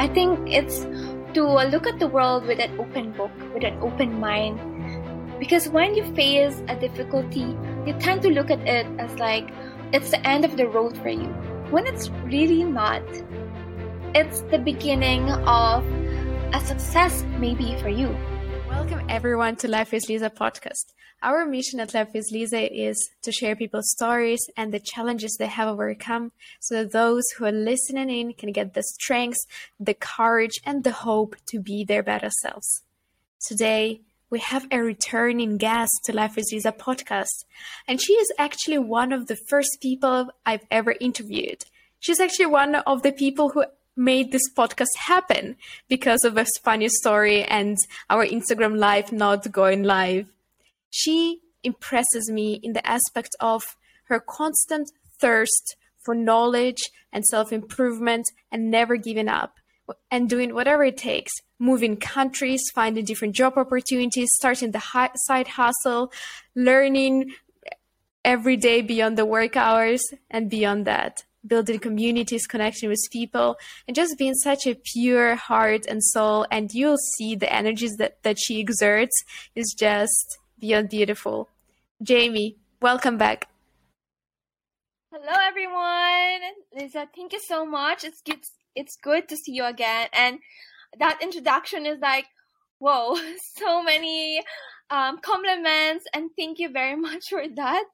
I think it's to look at the world with an open book, with an open mind. Because when you face a difficulty, you tend to look at it as like it's the end of the road for you, when it's really not. It's the beginning of a success, maybe for you. Welcome, everyone, to Life with Liza podcast. Our mission at Life with Liza is to share people's stories and the challenges they have overcome so that those who are listening in can get the strength, the courage, and the hope to be their better selves. Today, we have a returning guest to Life with Liza podcast, and she is actually one of the first people I've ever interviewed. She's actually one of the people who made this podcast happen because of a funny story and our Instagram live not going live. She impresses me in the aspect of her constant thirst for knowledge and self improvement and never giving up and doing whatever it takes moving countries, finding different job opportunities, starting the side hustle, learning every day beyond the work hours and beyond that building communities, connecting with people, and just being such a pure heart and soul. And you'll see the energies that, that she exerts is just beyond beautiful. Jamie, welcome back. Hello, everyone. Liza, thank you so much. It's good, it's good to see you again. And that introduction is like, whoa, so many um, compliments, and thank you very much for that.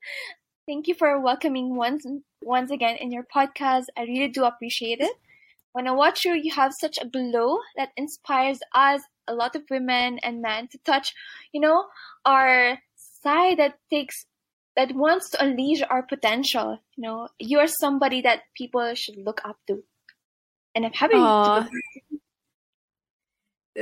Thank you for welcoming once once again in your podcast. I really do appreciate it. When I watch you, you have such a glow that inspires us, a lot of women and men, to touch, you know, our side that takes that wants to unleash our potential. You know, you are somebody that people should look up to. And I'm happy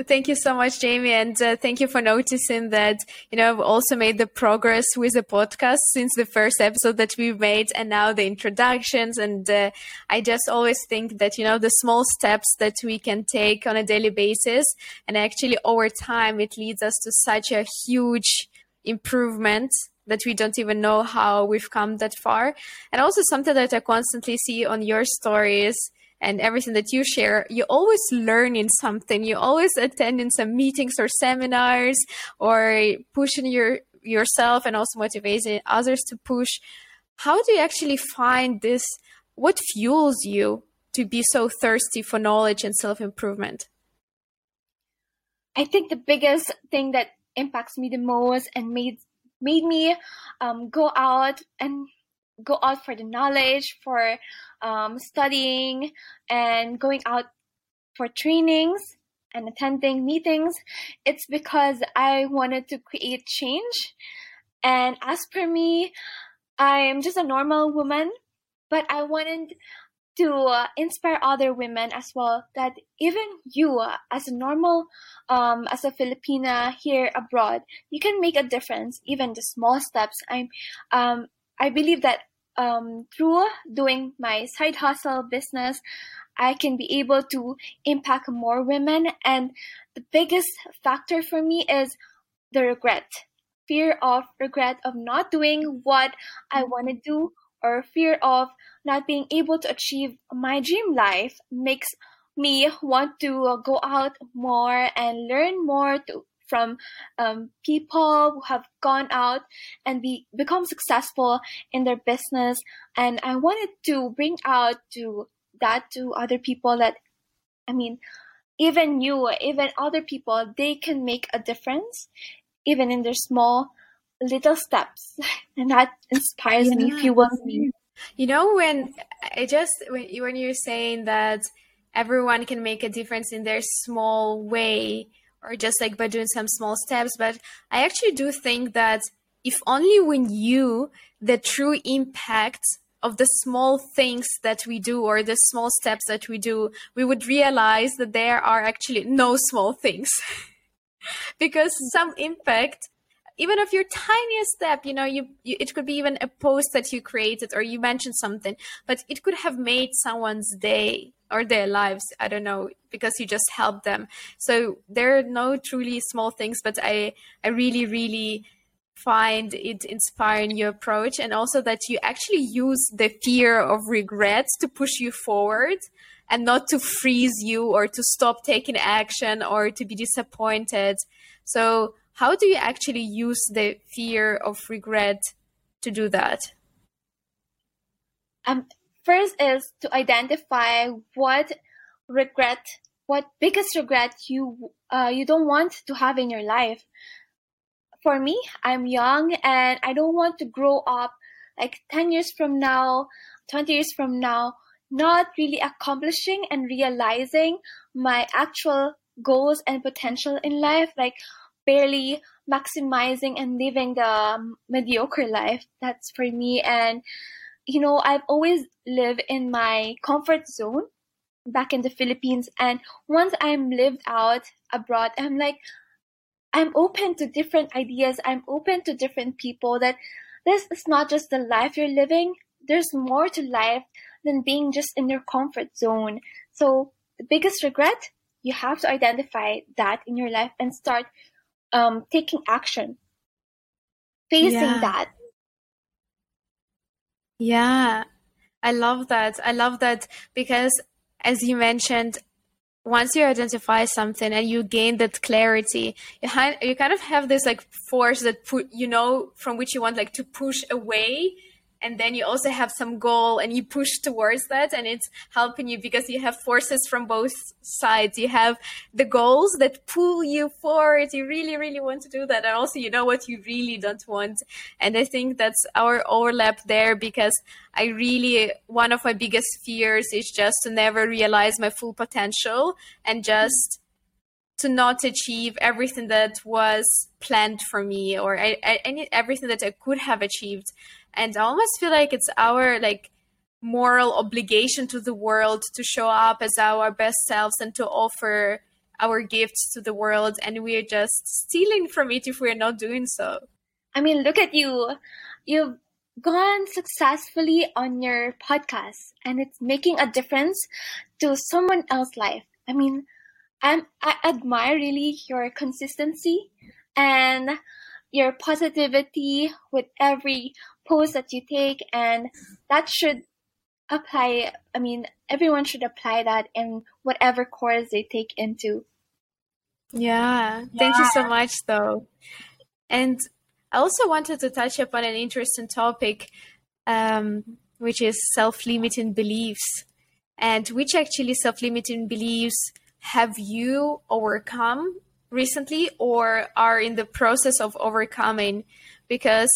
Thank you so much, Jamie, and uh, thank you for noticing that. You know, I've also made the progress with the podcast since the first episode that we made, and now the introductions. And uh, I just always think that you know the small steps that we can take on a daily basis, and actually over time, it leads us to such a huge improvement that we don't even know how we've come that far. And also something that I constantly see on your stories and everything that you share, you always learn in something. You always attend in some meetings or seminars or pushing your yourself and also motivating others to push. How do you actually find this? What fuels you to be so thirsty for knowledge and self improvement? I think the biggest thing that impacts me the most and made made me um, go out and go out for the knowledge, for um, studying, and going out for trainings and attending meetings, it's because I wanted to create change. And as for me, I'm just a normal woman, but I wanted to uh, inspire other women as well that even you uh, as a normal um, as a filipina here abroad you can make a difference even the small steps i'm um, I believe that um, through doing my side hustle business, I can be able to impact more women. And the biggest factor for me is the regret fear of regret of not doing what I want to do, or fear of not being able to achieve my dream life makes me want to go out more and learn more to from um, people who have gone out and be become successful in their business. And i wanted to bring out to that to other people that i mean even you even other people they can make a difference even in their small little steps. And that inspires yeah. me fuels me. You know when i just when, when you're saying that everyone can make a difference in their small way or just like by doing some small steps. But I actually do think that if only we knew the true impact of the small things that we do or the small steps that we do, we would realize that there are actually no small things. because some impact even of your tiniest step you know you, you, it could be even a post that you created or you mentioned something but it could have made someone's day or their lives i don't know because you just helped them so there are no truly small things but i i really really find it inspiring your approach and also that you actually use the fear of regrets to push you forward and not to freeze you or to stop taking action or to be disappointed. So, how do you actually use the fear of regret to do that? Um, first is to identify what regret, what biggest regret you uh, you don't want to have in your life. For me, I'm young and I don't want to grow up like 10 years from now, 20 years from now, not really accomplishing and realizing my actual goals and potential in life, like barely maximizing and living the um, mediocre life. That's for me. And, you know, I've always lived in my comfort zone back in the Philippines. And once I'm lived out abroad, I'm like, I'm open to different ideas. I'm open to different people that this is not just the life you're living. There's more to life than being just in your comfort zone. So the biggest regret, you have to identify that in your life and start um, taking action, facing yeah. that. Yeah, I love that. I love that because, as you mentioned, once you identify something and you gain that clarity, you, ha- you kind of have this like force that put you know from which you want like to push away and then you also have some goal and you push towards that and it's helping you because you have forces from both sides. You have the goals that pull you forward. You really really want to do that and also you know what you really don't want. And i think that's our overlap there because i really one of my biggest fears is just to never realize my full potential and just to not achieve everything that was planned for me or any everything that I could have achieved. And i almost feel like it's our like moral obligation to the world to show up as our best selves and to offer our gifts to the world. And we're just stealing from it if we're not doing so. I mean look at you. You've gone successfully on your podcast and it's making a difference to someone else's life. I mean I'm, i admire really your consistency and your positivity with every post that you take and that should apply i mean everyone should apply that in whatever course they take into. Yeah, yeah. thank you so much though. And i also wanted to touch upon an interesting topic um, which is self-limiting beliefs and which actually self-limiting beliefs have you overcome recently or are in the process of overcoming because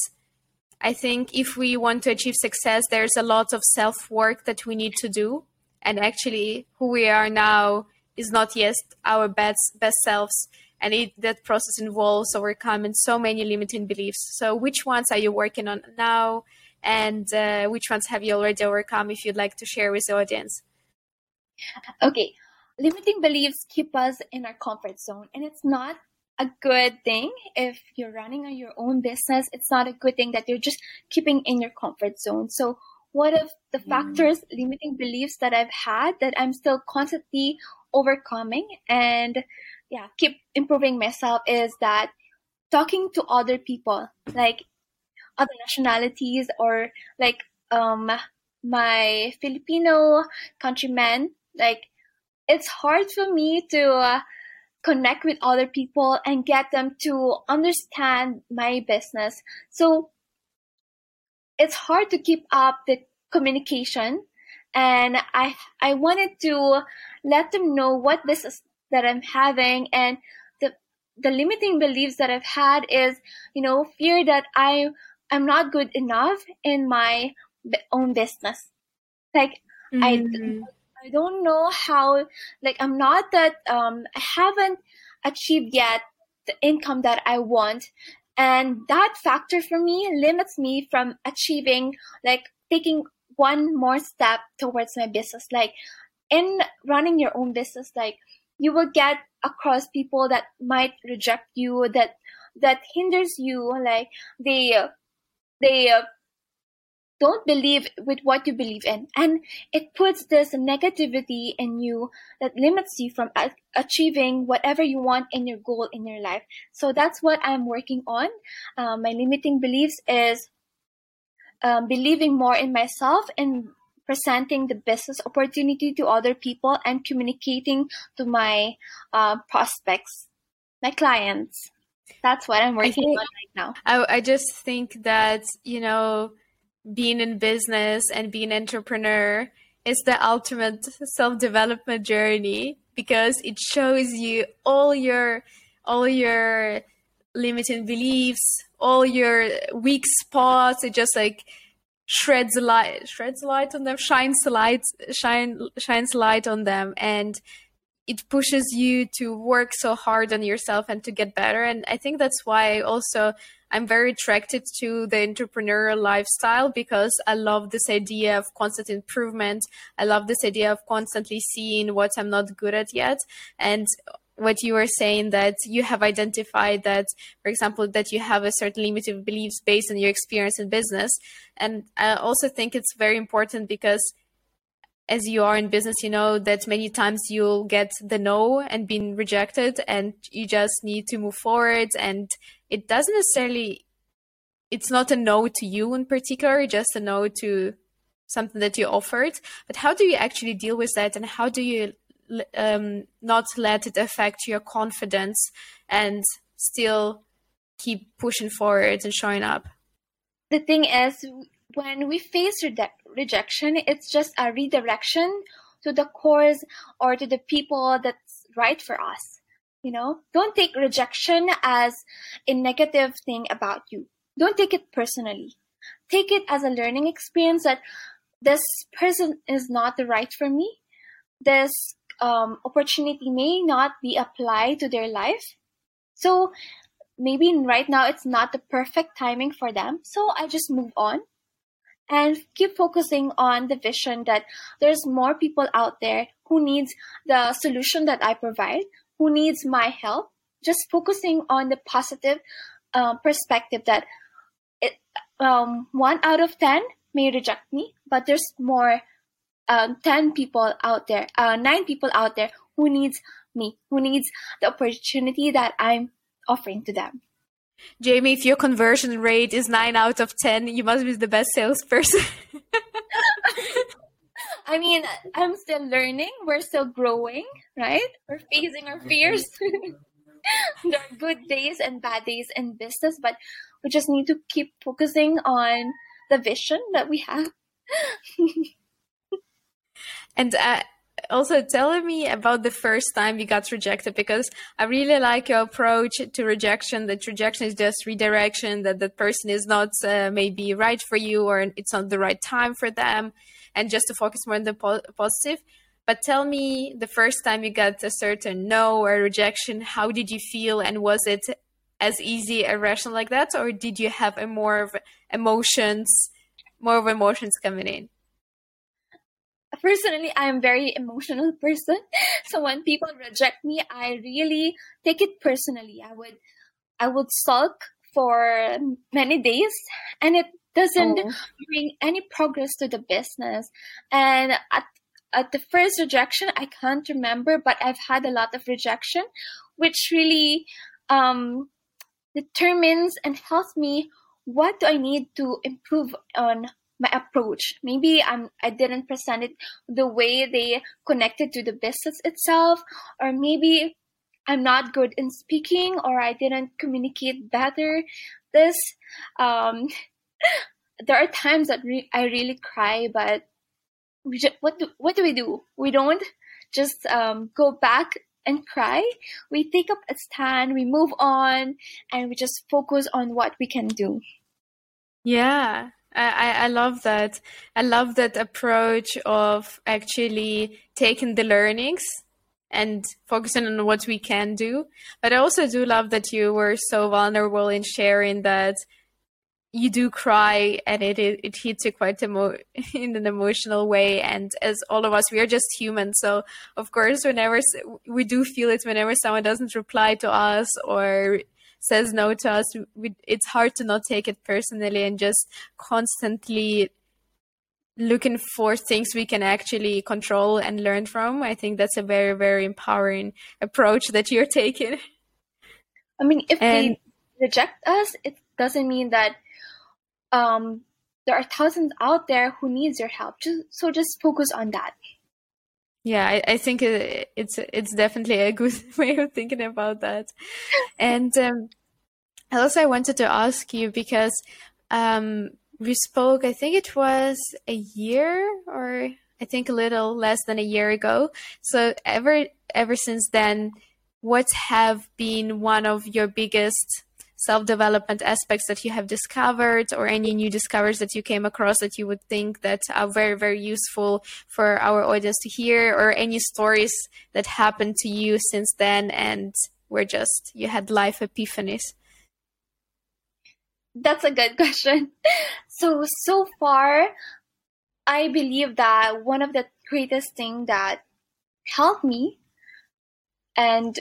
I think if we want to achieve success, there's a lot of self work that we need to do. And actually, who we are now is not yet our best, best selves. And it, that process involves overcoming so many limiting beliefs. So, which ones are you working on now? And uh, which ones have you already overcome if you'd like to share with the audience? Okay. Limiting beliefs keep us in our comfort zone, and it's not a good thing if you're running on your own business. It's not a good thing that you're just keeping in your comfort zone. So one of the mm. factors, limiting beliefs that I've had that I'm still constantly overcoming and yeah, keep improving myself is that talking to other people, like other nationalities or like um my Filipino countrymen, like it's hard for me to uh, connect with other people and get them to understand my business. So it's hard to keep up the communication and I I wanted to let them know what business that I'm having and the the limiting beliefs that I've had is, you know, fear that I I'm not good enough in my own business. Like mm-hmm. I I don't know how, like, I'm not that, um, I haven't achieved yet the income that I want. And that factor for me limits me from achieving, like, taking one more step towards my business. Like, in running your own business, like, you will get across people that might reject you, that, that hinders you, like, they, they, don't believe with what you believe in and it puts this negativity in you that limits you from achieving whatever you want in your goal in your life so that's what i'm working on um, my limiting beliefs is um, believing more in myself and presenting the business opportunity to other people and communicating to my uh, prospects, my clients. That's what I'm working think, on right now. I, I just think that, you know, being in business and being an entrepreneur is the ultimate self development journey because it shows you all your all your limiting beliefs, all your weak spots. It just like shreds light shreds light on them shines light shine shines light on them and it pushes you to work so hard on yourself and to get better and i think that's why also i'm very attracted to the entrepreneurial lifestyle because i love this idea of constant improvement. I love this idea of constantly seeing what i'm not good at yet. And what you were saying that you have identified that for example that you have a certain limited beliefs based on your experience in business. And i also think it's very important because as you are in business you know that many times you'll get the no and being rejected and you just need to move forward and it doesn't necessarily it's not a no to you in particular just a no to something that you offered. But how do you actually deal with that and how do you um, not let it affect your confidence and still keep pushing forward and showing up? The thing is when we face re- rejection it's just a redirection to the course or to the people that's right for us you know don't take rejection as a negative thing about you don't take it personally take it as a learning experience that this person is not the right for me this um, opportunity may not be applied to their life. So maybe right now it's not the perfect timing for them. So I just move on and keep focusing on the vision that there's more people out there who needs the solution that I provide, who needs my help. Just focusing on the positive uh, perspective that it, um, one out of ten may reject me, but there's more uh, 10 people out there, uh, 9 people out there who needs me, who needs the opportunity that I'm offering to them. Jamie, if your conversion rate is 9 out of 10, you must be the best salesperson. I mean, I'm still learning. We're still growing, right? We're facing our fears. there are good days and bad days in business, but we just need to keep focusing on the vision that we have. And uh, also tell me about the first time you got rejected because I really like your approach to rejection. That rejection is just redirection, that the person is not uh, maybe right for you or it's not the right time for them, and just to focus more on the po- positive. But tell me the first time you got a certain no or rejection, how did you feel? And was it as easy, irrational like that? Or did you have a more of emotions, more of emotions coming in? Personally i'm a very emotional person. So when people reject me i really take it personally. I would i would sulk for many days and it doesn't oh. bring any progress to the business. And at, at the first rejection i can't remember but i've had a lot of rejection which really um, determines and helps me what do i need to improve on my approach. Maybe I'm I didn't present it the way they connected to the business itself, or maybe I'm not good in speaking, or I didn't communicate better. This um, there are times that re- I really cry, but we just, what do what do we do? We don't just um, go back and cry. We take up a stand, we move on, and we just focus on what we can do. Yeah, I, I love that. I love that approach of actually taking the learnings and focusing on what we can do. But I also do love that you were so vulnerable in sharing that you do cry and it it, it hits you quite emo- in an emotional way. And as all of us, we are just human. So of course, whenever we do feel it, whenever someone doesn't reply to us or says no to us, we, it's hard to not take it personally and just constantly looking for things we can actually control and learn from. I think that's a very, very empowering approach that you're taking. I mean, if and, they reject us, it doesn't mean that um, there are thousands out there who needs your help. Just, so just focus on that. Yeah, I, I think it's it's definitely a good way of thinking about that. And um, also, I wanted to ask you because um, we spoke. I think it was a year, or I think a little less than a year ago. So ever ever since then, what have been one of your biggest self development aspects that you have discovered or any new discoveries that you came across that you would think that are very very useful for our audience to hear or any stories that happened to you since then and were just you had life epiphanies? That's a good question. So so far i believe that one of the greatest thing that helped me and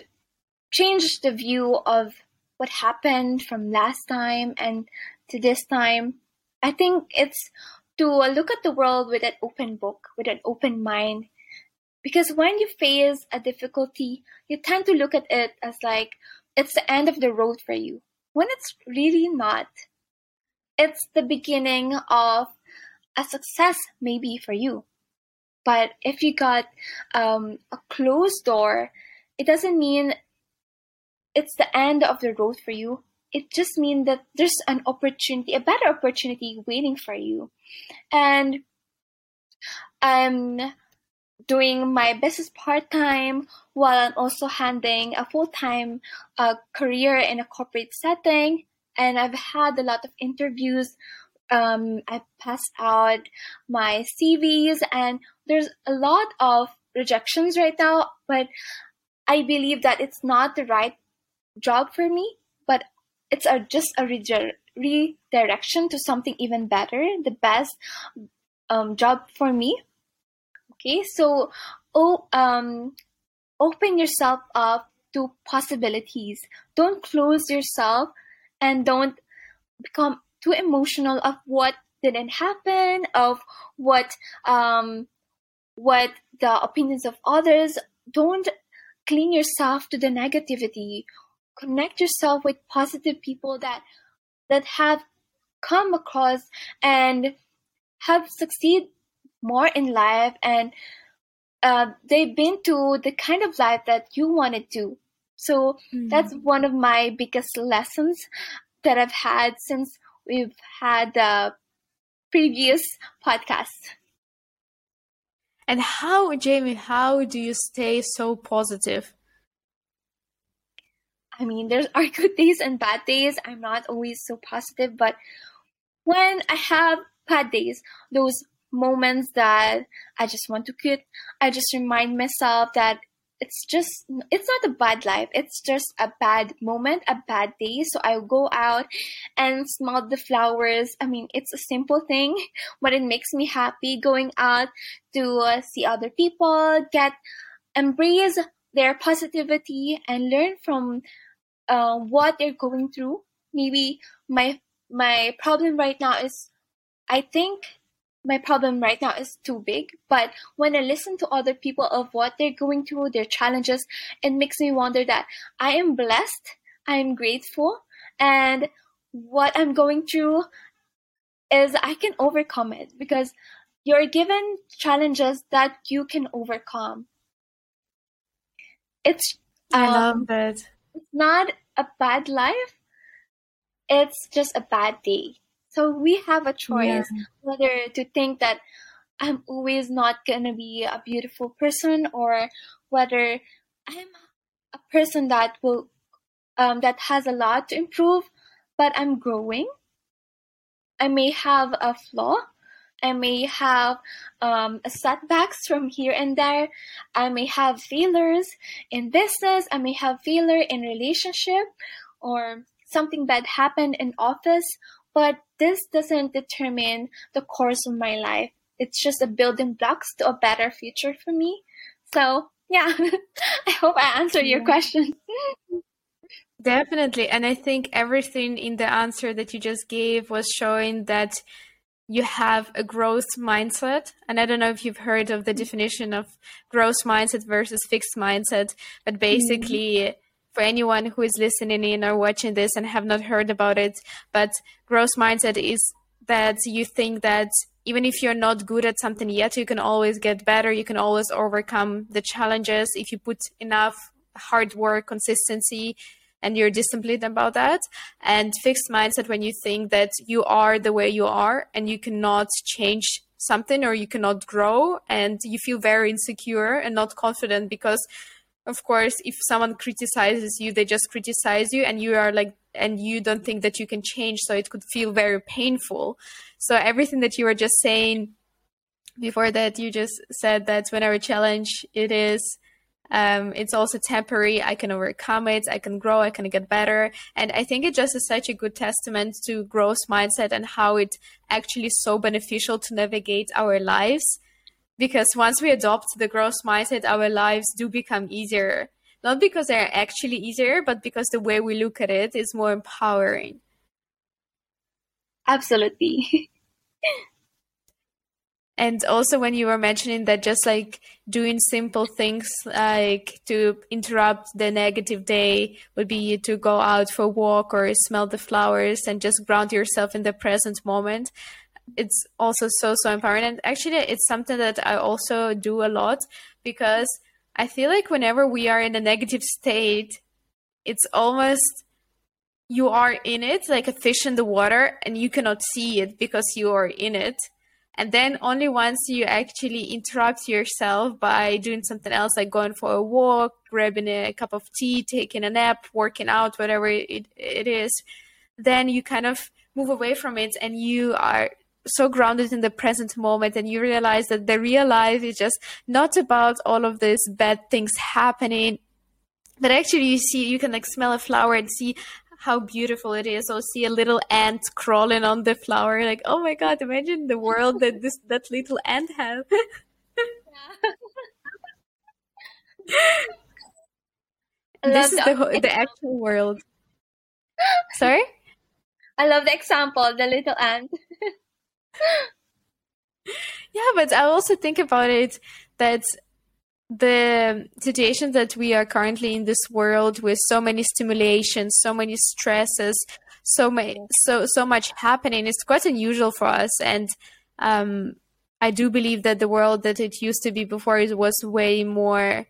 changed the view of what happened from last time and to this time. I think it's to look at the world with an open book, with an open mind. Because when you face a difficulty, you tend to look at it as like it's the end of the road for you, when it's really not. It's the beginning of a success, maybe for you. But if you got um, a closed door, it doesn't mean it's the end of the road for you. It just means that there's an opportunity, a better opportunity waiting for you. And I'm doing my business part time while I'm also handling a full time uh, career in a corporate setting. And I've had a lot of interviews. Um, I passed out my CVs, and there's a lot of rejections right now. But I believe that it's not the right job for me, but it's a, just a redirection to something even better, the best um, job for me. Okay, so oh, um, open yourself up to possibilities. Don't close yourself and don't become too emotional of what didn't happen, of what um, what the opinions of others. Don't cling yourself to the negativity connect yourself with positive people that that have come across and have succeed more in life and uh, they've been to the kind of life that you wanted to so mm-hmm. that's one of my biggest lessons that i've had since we've had the previous podcast. And how jamie how do you stay so positive I mean, there are good days and bad days. I'm not always so positive, but when I have bad days, those moments that I just want to quit, I just remind myself that it's just it's not a bad life. It's just a bad moment a bad day. So i go out and smell the flowers. I mean it's a simple thing but it makes me happy going out to uh, see other people get embrace their positivity and learn from uh, what they're going through. Maybe my my problem right now is, I think my problem right now is too big. But when I listen to other people of what they're going through, their challenges, it makes me wonder that I am blessed, I am grateful, and what I'm going through is I can overcome it because you're given challenges that you can overcome. It's um, I love that it's not a bad life, it's just a bad day. So we have a choice yeah. whether to think that I'm always not gonna be a beautiful person or whether I'm a person that will um, that has a lot to improve, but I'm growing. I may have a flaw, I may have um, setbacks from here and there. I may have failures in business. I may have failure in relationship or something bad happened in office. But this doesn't determine the course of my life. It's just a building blocks to a better future for me. So yeah, I hope I answered your question. Definitely. And I think everything in the answer that you just gave was showing that you have a growth mindset. And I don't know if you've heard of the definition of growth mindset versus fixed mindset, but basically, mm-hmm. for anyone who is listening in or watching this and have not heard about it, but growth mindset is that you think that even if you're not good at something yet, you can always get better. You can always overcome the challenges if you put enough hard work, consistency, and you're disciplined about that. And fixed mindset when you think that you are the way you are and you cannot change something or you cannot grow and you feel very insecure and not confident because of course if someone criticizes you they just criticize you and you are like and you don't think that you can change so it could feel very painful so everything that you were just saying before that you just said that whenever challenge it is um, it's also temporary. I can overcome it. I can grow. I can get better. And i think it just is such a good testament to growth mindset and how it actually so beneficial to navigate our lives. Because once we adopt the growth mindset our lives do become easier. Not because they're actually easier but because the way we look at it is more empowering. Absolutely and also when you were mentioning that just like doing simple things like to interrupt the negative day would be to go out for a walk or smell the flowers and just ground yourself in the present moment it's also so so empowering. And actually it's something that i also do a lot because i feel like whenever we are in a negative state it's almost you are in it like a fish in the water and you cannot see it because you are in it and then only once you actually interrupt yourself by doing something else like going for a walk grabbing a cup of tea taking a nap working out whatever it, it is then you kind of move away from it and you are so grounded in the present moment and you realize that the real life is just not about all of these bad things happening. But actually you see you can like smell a flower and see how beautiful it is. Or see a little ant crawling on the flower. Like oh my god imagine the world that this that little ant has. This is the, the actual world. Sorry? I love the example the little ant. Yeah but i also think about it that the situation that we are currently in this world with so many stimulations, so many stresses, so many, so so much happening, it's quite unusual for us. And um, I do believe that the world that it used to be before it was way more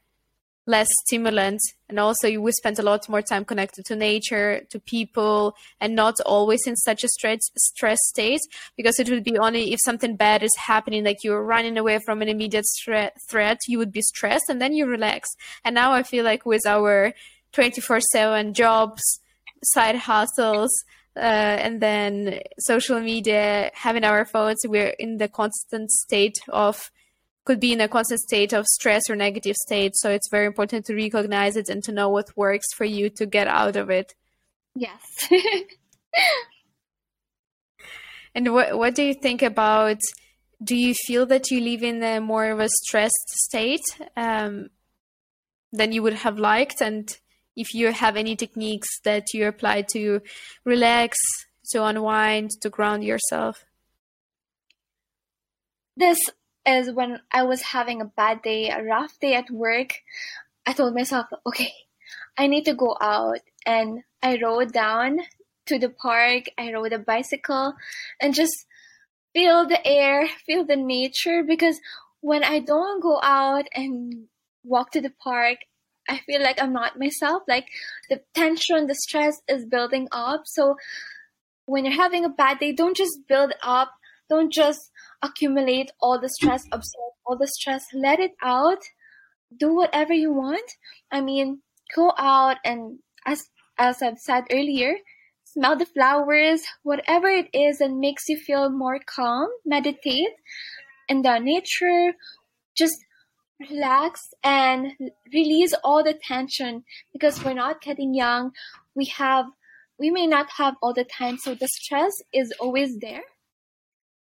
less stimulant and also you we spend a lot more time connected to nature to people and not always in such a stress stress state because it would be only if something bad is happening like you're running away from an immediate threat threat you would be stressed and then you relax. And now i feel like with our 24/7 jobs side hustles uh, and then social media having our phones we're in the constant state of could be in a constant state of stress or negative state. So it's very important to recognize it and to know what works for you to get out of it. Yes. and what what do you think about? Do you feel that you live in a more of a stressed state um, than you would have liked? And if you have any techniques that you apply to relax, to unwind, to ground yourself? This is when I was having a bad day, a rough day at work, I told myself, okay, I need to go out. And I rode down to the park, I rode a bicycle, and just feel the air, feel the nature. Because when I don't go out and walk to the park, I feel like I'm not myself. Like the tension, the stress is building up. So when you're having a bad day, don't just build up. Don't just accumulate all the stress, absorb all the stress, let it out, do whatever you want. I mean, go out and as as I've said earlier, smell the flowers, whatever it is that makes you feel more calm, meditate in the nature, just relax and release all the tension because we're not getting young. We have we may not have all the time, so the stress is always there.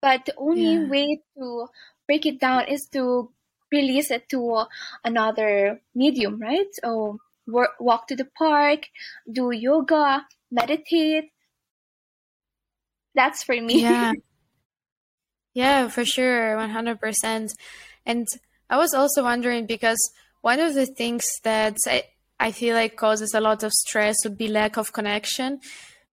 But the only yeah. way to break it down is to release it to another medium, right? So work, walk to the park, do yoga, meditate. That's for me. Yeah. Yeah, for sure, 100%. And I was also wondering because one of the things that I, I feel like causes a lot of stress would be lack of connection,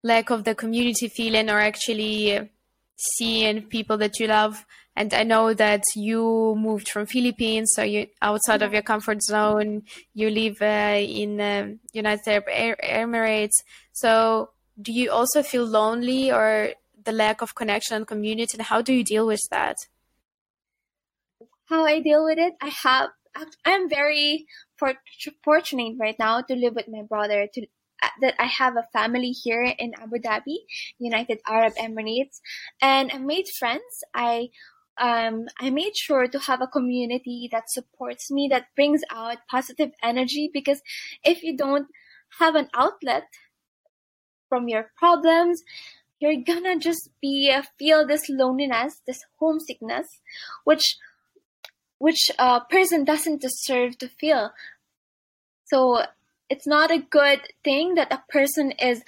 lack of the community feeling, or actually seeing people that you love. And I know that you moved from Philippines, so you outside of your comfort zone. You live uh, in uh, United Arab Emirates. So, do you also feel lonely or the lack of connection and community? And how do you deal with that? How I deal with it, I have. I'm very fortunate right now to live with my brother, to that I have a family here in Abu Dhabi, United Arab Emirates, and I made friends. I um, I made sure to have a community that supports me, that brings out positive energy. Because if you don't have an outlet from your problems, you're gonna just be uh, feel this loneliness, this homesickness, which which a person doesn't deserve to feel. So it's not a good thing that a person is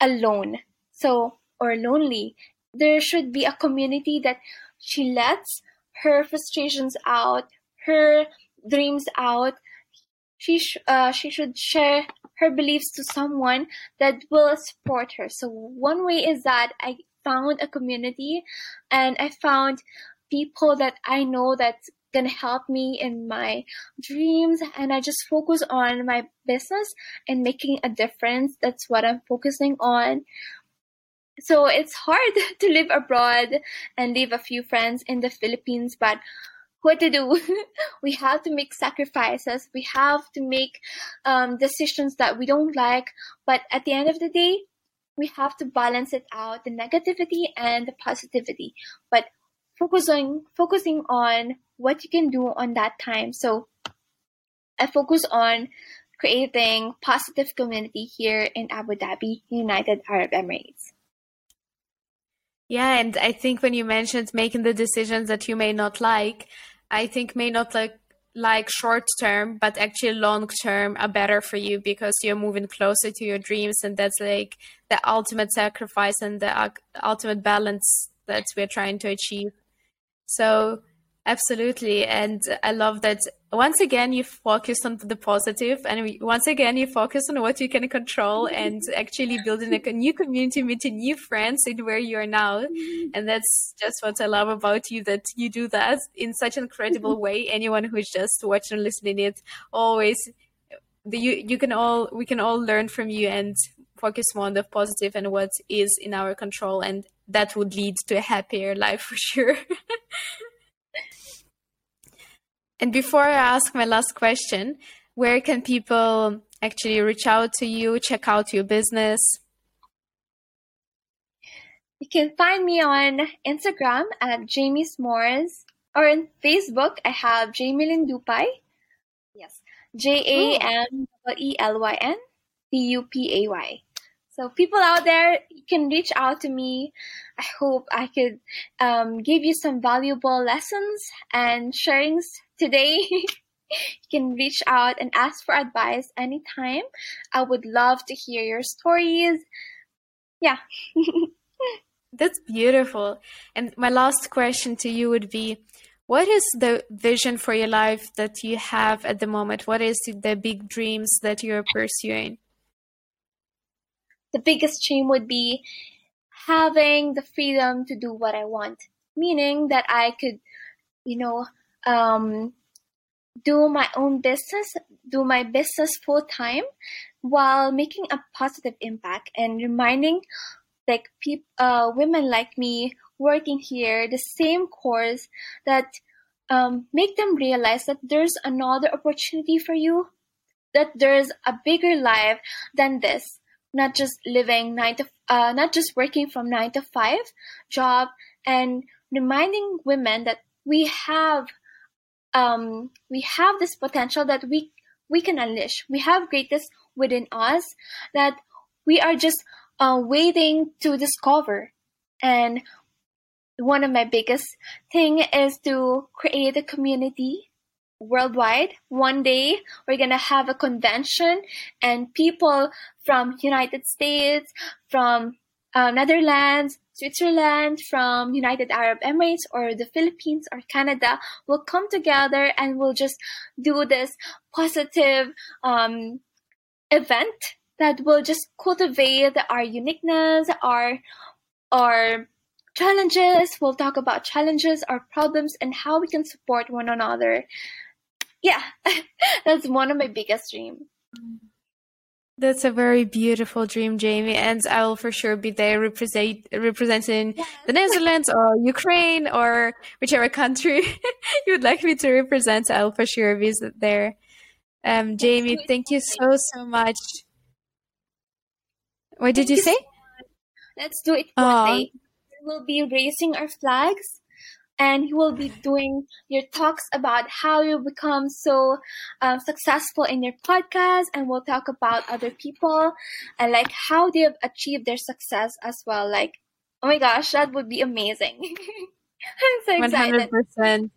alone so or lonely. There should be a community that she lets her frustrations out her dreams out. She sh- uh, she should share her beliefs to someone that will support her. So one way is that i found a community and i found people that i know that gonna help me in my dreams and I just focus on my business and making a difference. That's what I'm focusing on. So it's hard to live abroad and leave a few friends in the Philippines, but what to do? we have to make sacrifices. We have to make um, decisions that we don't like. But at the end of the day, we have to balance it out the negativity and the positivity. But focusing focusing on what you can do on that time. So I focus on creating positive community here in Abu Dhabi, United Arab Emirates. Yeah, and I think when you mentioned making the decisions that you may not like, I think may not like like short term, but actually long term are better for you because you're moving closer to your dreams, and that's like the ultimate sacrifice and the uh, ultimate balance that we're trying to achieve. So Absolutely. And I love that once again you focus on the positive and once again you focus on what you can control and actually building a new community, meeting new friends in where you are now. Mm-hmm. And that's just what I love about you that you do that in such an incredible way. Anyone who's just watching and listening it always you you can all we can all learn from you and focus more on the positive and what is in our control and that would lead to a happier life for sure. And before I ask my last question, where can people actually reach out to you, check out your business? You can find me on Instagram at Jamie S'mores or on Facebook I have Jamie Dupay. Yes, J A M E L Y N D U P A Y. So people out there, you can reach out to me. I hope I could um, give you some valuable lessons and sharings today. you can reach out and ask for advice anytime. I would love to hear your stories. Yeah. That's beautiful. And my last question to you would be what is the vision for your life that you have at the moment? What is the big dreams that you're pursuing? The biggest dream would be having the freedom to do what I want, meaning that I could, you know, um, do my own business, do my business full time while making a positive impact and reminding like people, uh, women like me working here the same course that um, make them realize that there's another opportunity for you, that there's a bigger life than this, not just living nine to, uh, not just working from nine to five job and reminding women that we have um, we have this potential that we we can unleash. We have greatness within us that we are just uh, waiting to discover. And one of my biggest thing is to create a community worldwide. One day we're gonna have a convention and people from United States, from uh, Netherlands, Switzerland, from United Arab Emirates or the Philippines or Canada will come together and we'll just do this positive um, event that will just cultivate our uniqueness, our our challenges. We'll talk about challenges, our problems, and how we can support one another. Yeah, that's one of my biggest dreams. That's a very beautiful dream, Jamie, and I'll for sure be there represent, representing yes. the Netherlands or Ukraine or whichever country you would like me to represent. I'll for sure visit there. Um, Jamie, thank you so so much. What did you, you say? So Let's do it one day. We'll be raising our flags and he will be doing your talks about how you become so um, successful in your podcast and we'll talk about other people and like how they have achieved their success as well like oh my gosh that would be amazing i'm so excited 100%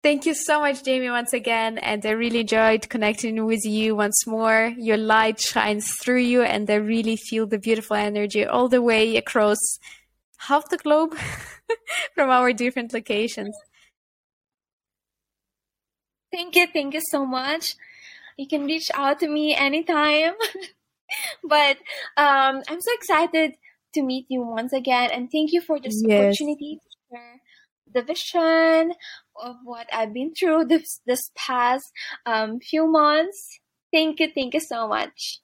Thank you so much, Jamie, once again. And I really enjoyed connecting with you once more. Your light shines through you, and I really feel the beautiful energy all the way across half the globe from our different locations. Thank you. Thank you so much. You can reach out to me anytime. but um, I'm so excited to meet you once again. And thank you for this yes. opportunity to share the vision of what I've been through this, this past um, few months. Thank you. Thank you so much.